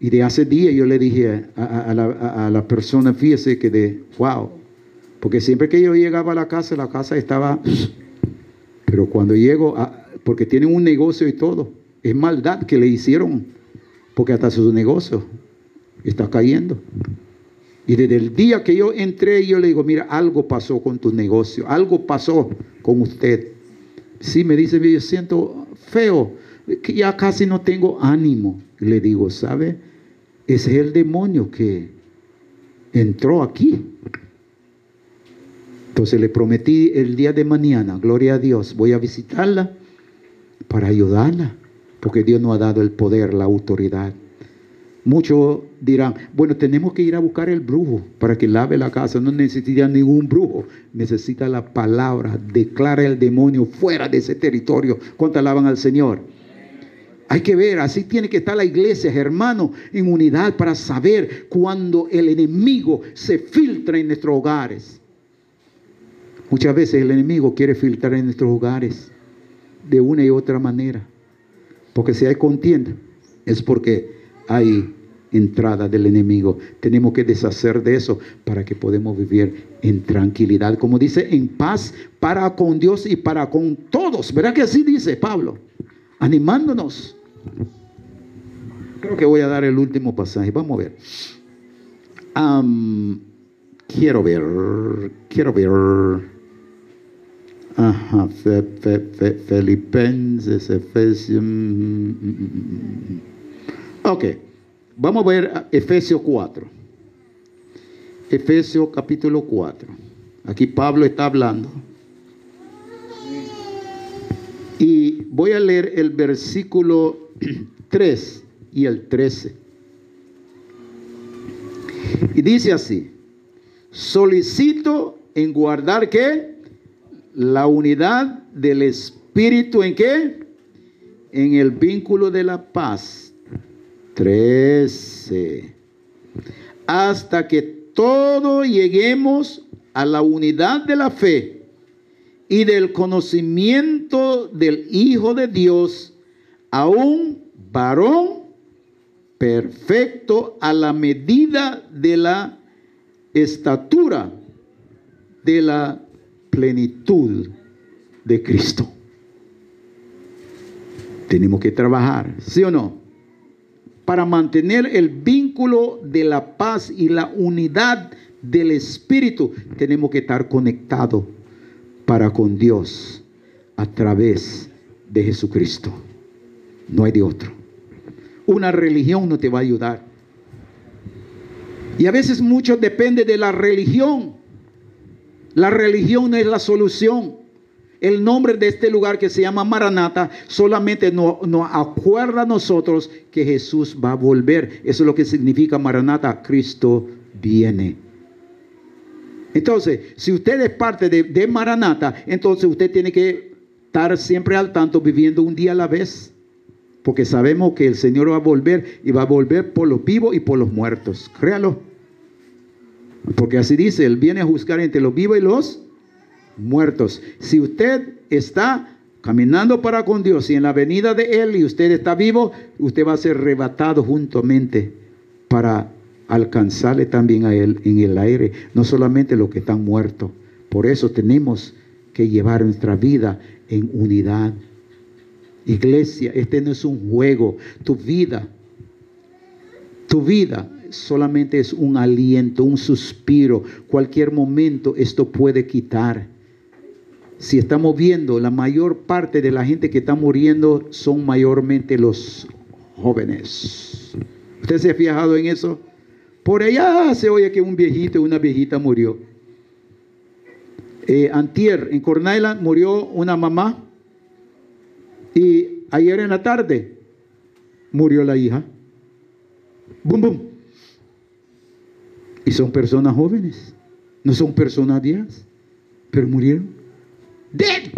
Y de hace días yo le dije a, la, persona, fíjese que de, wow, porque siempre que yo llegaba a la casa, la casa estaba, pero cuando llego, a, porque tienen un negocio y todo, es maldad que le hicieron, porque hasta su negocio está cayendo. Y desde el día que yo entré, yo le digo, mira, algo pasó con tu negocio, algo pasó con usted. Sí, me dice, yo siento feo que ya casi no tengo ánimo. Le digo, ¿sabe? Es el demonio que entró aquí. Entonces le prometí el día de mañana, gloria a Dios, voy a visitarla para ayudarla, porque Dios nos ha dado el poder, la autoridad. Muchos dirán, bueno, tenemos que ir a buscar el brujo para que lave la casa. No necesita ningún brujo, necesita la palabra. Declara el demonio fuera de ese territorio. ¿Cuánto alaban al Señor? Hay que ver, así tiene que estar la iglesia, hermano, en unidad para saber cuando el enemigo se filtra en nuestros hogares. Muchas veces el enemigo quiere filtrar en nuestros hogares de una y otra manera. Porque si hay contienda, es porque hay entrada del enemigo. Tenemos que deshacer de eso para que podamos vivir en tranquilidad. Como dice, en paz para con Dios y para con todos. ¿Verdad que así dice Pablo? animándonos. Creo que voy a dar el último pasaje. Vamos a ver. quiero ver, quiero ver. Ajá, Filipenses, Efesios. Mm, mm, mm, ok, vamos a ver Efesios 4. Efesios capítulo 4. Aquí Pablo está hablando. Y voy a leer el versículo 3 y el 13. Y dice así, solicito en guardar qué? La unidad del Espíritu en qué? En el vínculo de la paz. 13. hasta que todos lleguemos a la unidad de la fe y del conocimiento del Hijo de Dios, a un varón perfecto a la medida de la estatura de la plenitud de Cristo. Tenemos que trabajar, ¿sí o no? Para mantener el vínculo de la paz y la unidad del Espíritu, tenemos que estar conectados para con Dios a través de Jesucristo. No hay de otro. Una religión no te va a ayudar. Y a veces mucho depende de la religión. La religión no es la solución. El nombre de este lugar que se llama Maranata solamente nos, acuerda a nosotros que Jesús va a volver. Eso es lo que significa Maranata. Cristo viene. Entonces, si usted es parte de Maranata, entonces usted tiene que estar siempre al tanto, viviendo un día a la vez. Porque sabemos que el Señor va a volver y va a volver por los vivos y por los muertos. Créalo. Porque así dice, Él viene a juzgar entre los vivos y los muertos. Si usted está caminando para con Dios y en la venida de Él y usted está vivo, usted va a ser arrebatado juntamente para alcanzarle también a Él en el aire, no solamente los que están muertos. Por eso tenemos que llevar nuestra vida en unidad. Iglesia, este no es un juego, tu vida, tu vida solamente es un aliento, un suspiro. Cualquier momento esto puede quitar. Si estamos viendo, la mayor parte de la gente que está muriendo son mayormente los jóvenes. ¿Usted se ha fijado en eso? Por allá se oye que un viejito una viejita murió. Eh, antier, en Cornell murió una mamá. Y ayer en la tarde murió la hija. Bum, bum. Y son personas jóvenes. No son personas viejas. Pero murieron. Dead.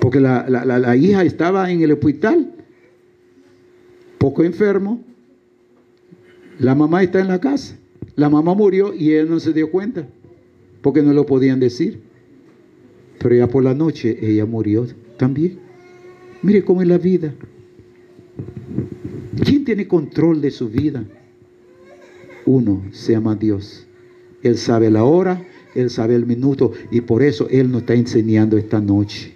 Porque la, la hija estaba en el hospital poco enfermo, la mamá está en la casa. La mamá murió y él no se dio cuenta porque no lo podían decir. Pero ya por la noche ella murió también. Mire cómo es la vida. ¿Quién tiene control de su vida? Uno se llama Dios. Él sabe la hora, Él sabe el minuto y por eso Él nos está enseñando esta noche.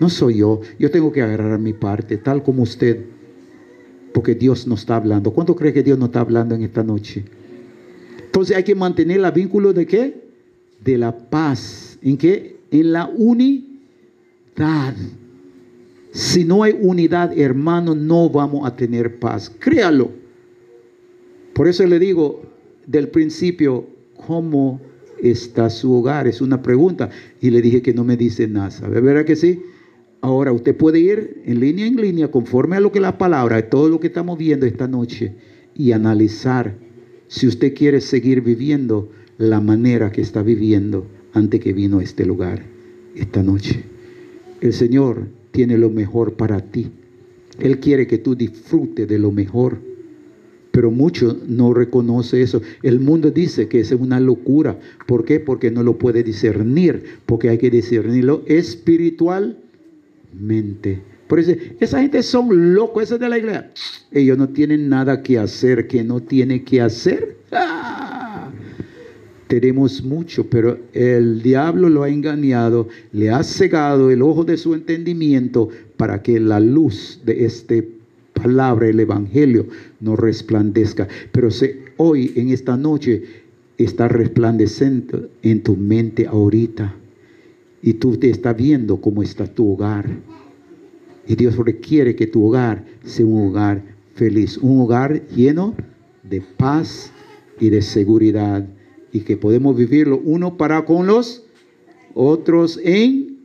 No soy yo, yo tengo que agarrar mi parte, tal como usted porque Dios nos está hablando. ¿Cuánto cree que Dios nos está hablando en esta noche? Entonces hay que mantener el vínculo de qué? De la paz. ¿En qué? En la unidad. Si no hay unidad, hermano, no vamos a tener paz. Créalo. Por eso le digo del principio, ¿cómo está su hogar? Es una pregunta. Y le dije que no me dice nada. ¿Verdad que sí? Ahora usted puede ir en línea en línea conforme a lo que la palabra, todo lo que estamos viendo esta noche y analizar si usted quiere seguir viviendo la manera que está viviendo antes que vino a este lugar esta noche. El Señor tiene lo mejor para ti. Él quiere que tú disfrutes de lo mejor. Pero muchos no reconoce eso. El mundo dice que es una locura. ¿Por qué? Porque no lo puede discernir. Porque hay que discernirlo espiritual mente. Por eso, esa gente son locos, esa de la iglesia. Ellos no tienen nada que hacer, que no tiene que hacer. ¡Ah! Tenemos mucho, pero el diablo lo ha engañado, le ha cegado el ojo de su entendimiento para que la luz de este palabra, el evangelio, no resplandezca. Pero hoy, en esta noche, está resplandeciendo en tu mente ahorita y tú te estás viendo cómo está tu hogar. Y Dios requiere que tu hogar sea un hogar feliz, un hogar lleno de paz y de seguridad y que podemos vivirlo uno para con los otros en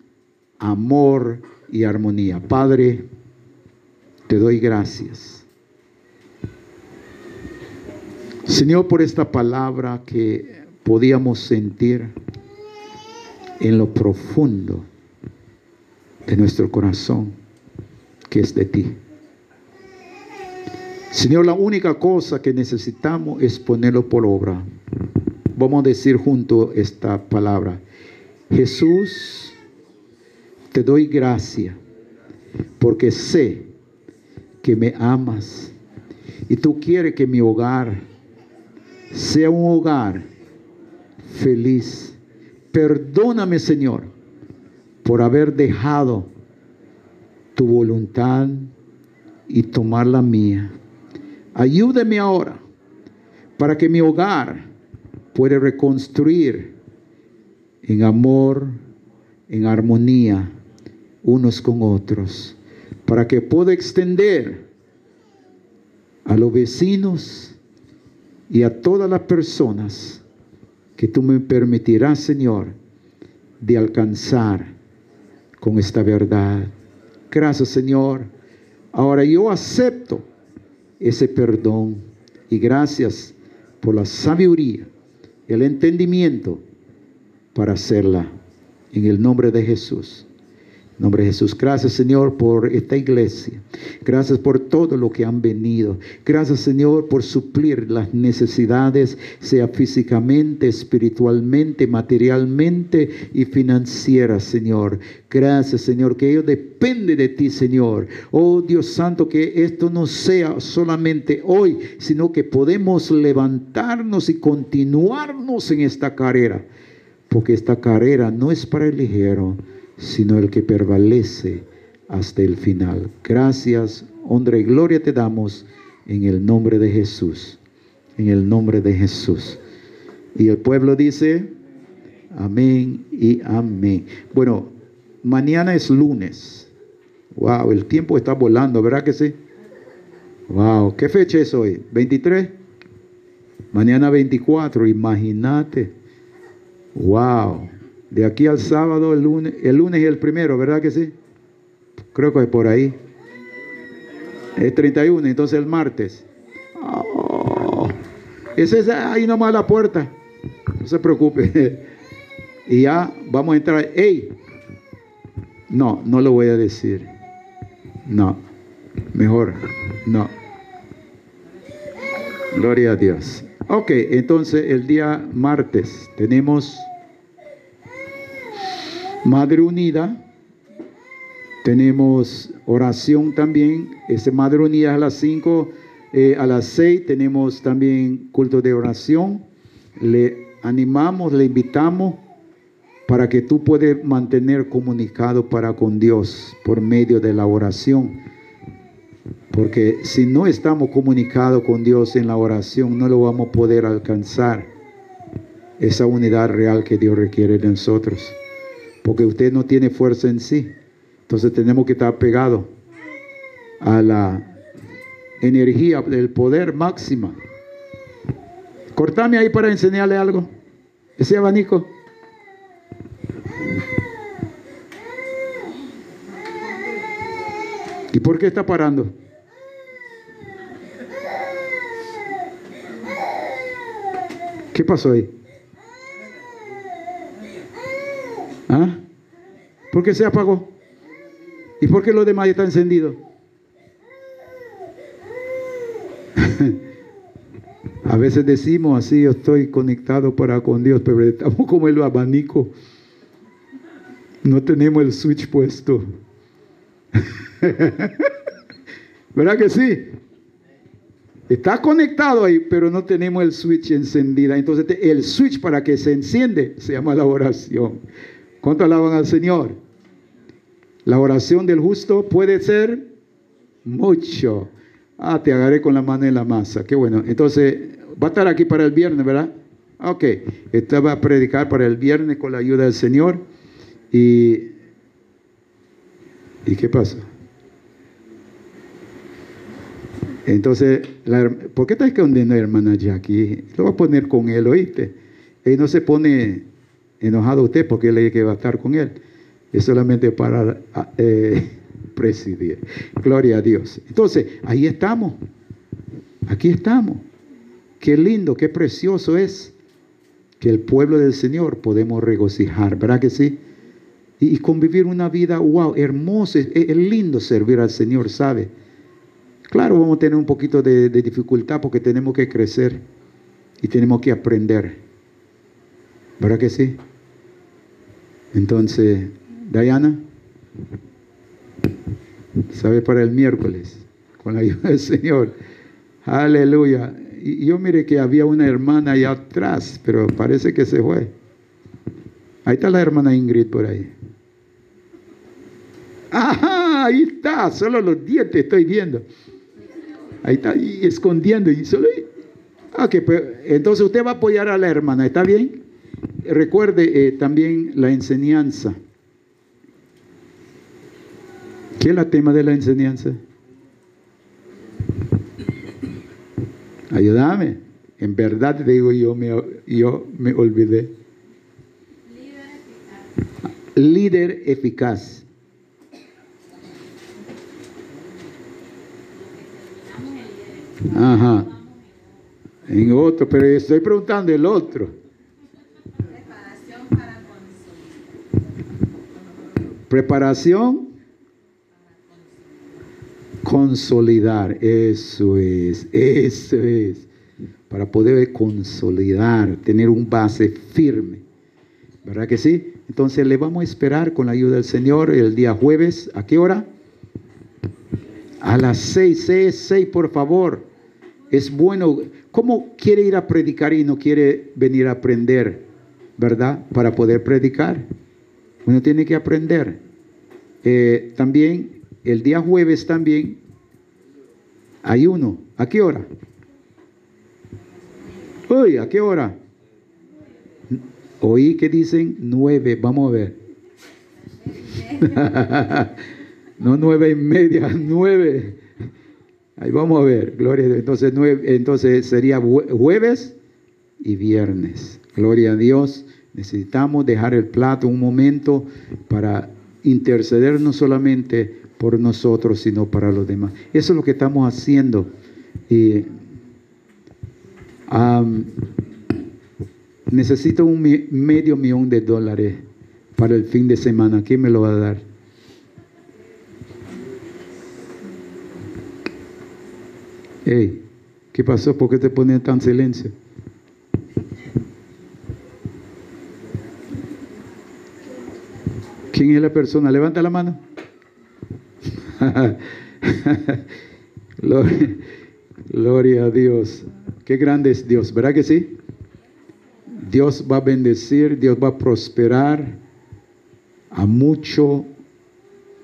amor y armonía. Padre, te doy gracias. Señor, por esta palabra que podíamos sentir en lo profundo de nuestro corazón, que es de ti. Señor, la única cosa que necesitamos es ponerlo por obra. Vamos a decir junto esta palabra. Jesús, te doy gracia porque sé que me amas y tú quieres que mi hogar sea un hogar feliz. Perdóname, Señor, por haber dejado tu voluntad y tomar la mía. Ayúdame ahora para que mi hogar pueda reconstruir en amor, en armonía unos con otros, para que pueda extender a los vecinos y a todas las personas que tú me permitirás, Señor, de alcanzar con esta verdad. Gracias, Señor. Ahora yo acepto ese perdón y gracias por la sabiduría, el entendimiento para hacerla. En el nombre de Jesús nombre de Jesús. Gracias, Señor, por esta iglesia. Gracias por todo lo que han venido. Gracias, Señor, por suplir las necesidades, sea físicamente, espiritualmente, materialmente y financieras, Señor. Gracias, Señor, que ello depende de ti, Señor. Oh Dios Santo, que esto no sea solamente hoy, sino que podemos levantarnos y continuarnos en esta carrera. Porque esta carrera no es para el ligero sino el que prevalece hasta el final. Gracias, honra y gloria te damos en el nombre de Jesús. En el nombre de Jesús. Y el pueblo dice, amén y amén. Bueno, mañana es lunes. Wow, el tiempo está volando, ¿verdad que sí? Wow, ¿qué fecha es hoy? ¿23? Mañana 24, imagínate. Wow. De aquí al sábado, el lunes, el lunes y el primero, ¿verdad que sí? Creo que es por ahí. Es 31, entonces el martes. Oh, ese es ahí nomás la puerta. No se preocupe. Y ya vamos a entrar. ¡Ey! No, no lo voy a decir. No. Mejor. No. Gloria a Dios. Ok, entonces el día martes tenemos Madre Unida. Tenemos oración también. Ese Madre Unida a las 5, eh, a las 6 tenemos también culto de oración. Le animamos, le invitamos para que tú puedas mantener comunicado para con Dios por medio de la oración. Porque si no estamos comunicados con Dios en la oración, no lo vamos a poder alcanzar. Esa unidad real que Dios requiere de nosotros porque usted no tiene fuerza en sí. Entonces tenemos que estar pegados a la energía del poder máxima. Cortame ahí para enseñarle algo. Ese abanico. ¿Y por qué está parando? ¿Qué pasó ahí? ¿Ah? ¿Por qué se apagó? ¿Y por qué lo demás está encendido? A veces decimos así, yo estoy conectado para con Dios, pero estamos como el abanico. No tenemos el switch puesto. ¿Verdad que sí? Está conectado ahí, pero no tenemos el switch encendida. Entonces el switch para que se enciende se llama la oración. ¿Cuánto alaban al Señor? La oración del justo puede ser mucho. Ah, te agarré con la mano en la masa. Qué bueno. Entonces, va a estar aquí para el viernes, ¿verdad? Ok. Esta va a predicar para el viernes con la ayuda del Señor. Y. ¿Y qué pasa? Entonces, ¿por qué está escondiendo hermana Jackie? Lo va a poner con él, ¿oíste? Él no se pone enojado usted porque le que va a estar con él. Es solamente para ah, eh, presidir. Gloria a Dios. Entonces, ahí estamos. Aquí estamos. Qué lindo, qué precioso es que el pueblo del Señor podemos regocijar, ¿verdad que sí? Y, convivir una vida, wow, hermosa. Es, lindo servir al Señor, ¿sabe? Claro, vamos a tener un poquito de dificultad porque tenemos que crecer y tenemos que aprender. ¿Verdad que sí? Entonces, Diana, ¿sabe para el miércoles? Con la ayuda del Señor. Aleluya. Y yo mire que había una hermana allá atrás, pero parece que se fue. Ahí está la hermana Ingrid por ahí. Ajá, ahí está, solo los dientes estoy viendo. Ahí está, y escondiendo. Y solo... Ok, pues, entonces usted va a apoyar a la hermana, ¿está bien? Recuerde eh, también la enseñanza. ¿Qué es el tema de la enseñanza? Ayúdame. En verdad digo yo me, yo me olvidé. Líder eficaz. Ajá. En otro, pero estoy preguntando el otro. Preparación para consolidar. Preparación. Consolidar. Eso es. Eso es. Para poder consolidar, tener un base firme. ¿Verdad que sí? Entonces le vamos a esperar con la ayuda del Señor el día jueves. ¿A qué hora? A las seis, seis, seis, por favor. Es bueno. ¿Cómo quiere ir a predicar y no quiere venir a aprender? ¿Verdad? Para poder predicar. Uno tiene que aprender. Eh, también, el día jueves también, hay uno. ¿A qué hora? Uy, ¿a qué hora? Oí que dicen nueve. Vamos a ver. no nueve y media, nueve. Ahí vamos a ver, gloria. Entonces, nueve, entonces sería jueves y viernes. Gloria a Dios. Necesitamos dejar el plato un momento para interceder no solamente por nosotros, sino para los demás. Eso es lo que estamos haciendo. Necesito un medio millón de dólares para el fin de semana. ¿Quién me lo va a dar? Hey, ¿qué pasó? ¿Por qué te ponen tan silencio? ¿Quién es la persona? Levanta la mano. gloria, gloria a Dios. Qué grande es Dios, ¿verdad que sí? Dios va a bendecir, Dios va a prosperar a mucho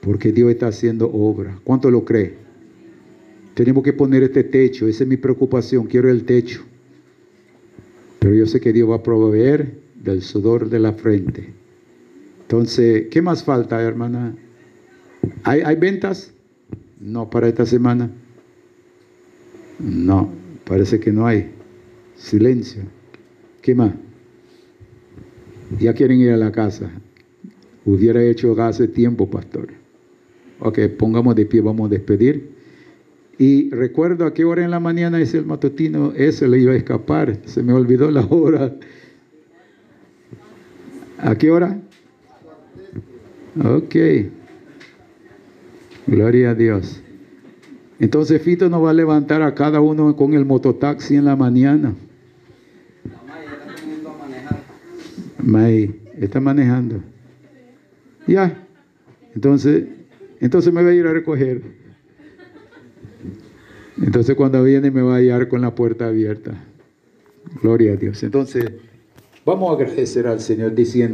porque Dios está haciendo obra. ¿Cuánto lo cree? Tenemos que poner este techo, esa es mi preocupación, quiero el techo. Pero yo sé que Dios va a proveer del sudor de la frente. Entonces, ¿qué más falta, hermana? ¿Hay, ¿Hay ventas? No, para esta semana. No, parece que no hay. Silencio. ¿Qué más? Ya quieren ir a la casa. Hubiera hecho hace tiempo, pastor. Ok, pongamos de pie, vamos a despedir. Y recuerdo a qué hora en la mañana es el matutino, ese le iba a escapar, se me olvidó la hora. ¿A qué hora? Ok. Gloria a Dios. Entonces Fito nos va a levantar a cada uno con el mototaxi en la mañana. May, está manejando. Ya. Entonces, entonces me voy a ir a recoger. Entonces cuando viene me va a hallar con la puerta abierta. Gloria a Dios. Entonces, vamos a agradecer al Señor diciendo.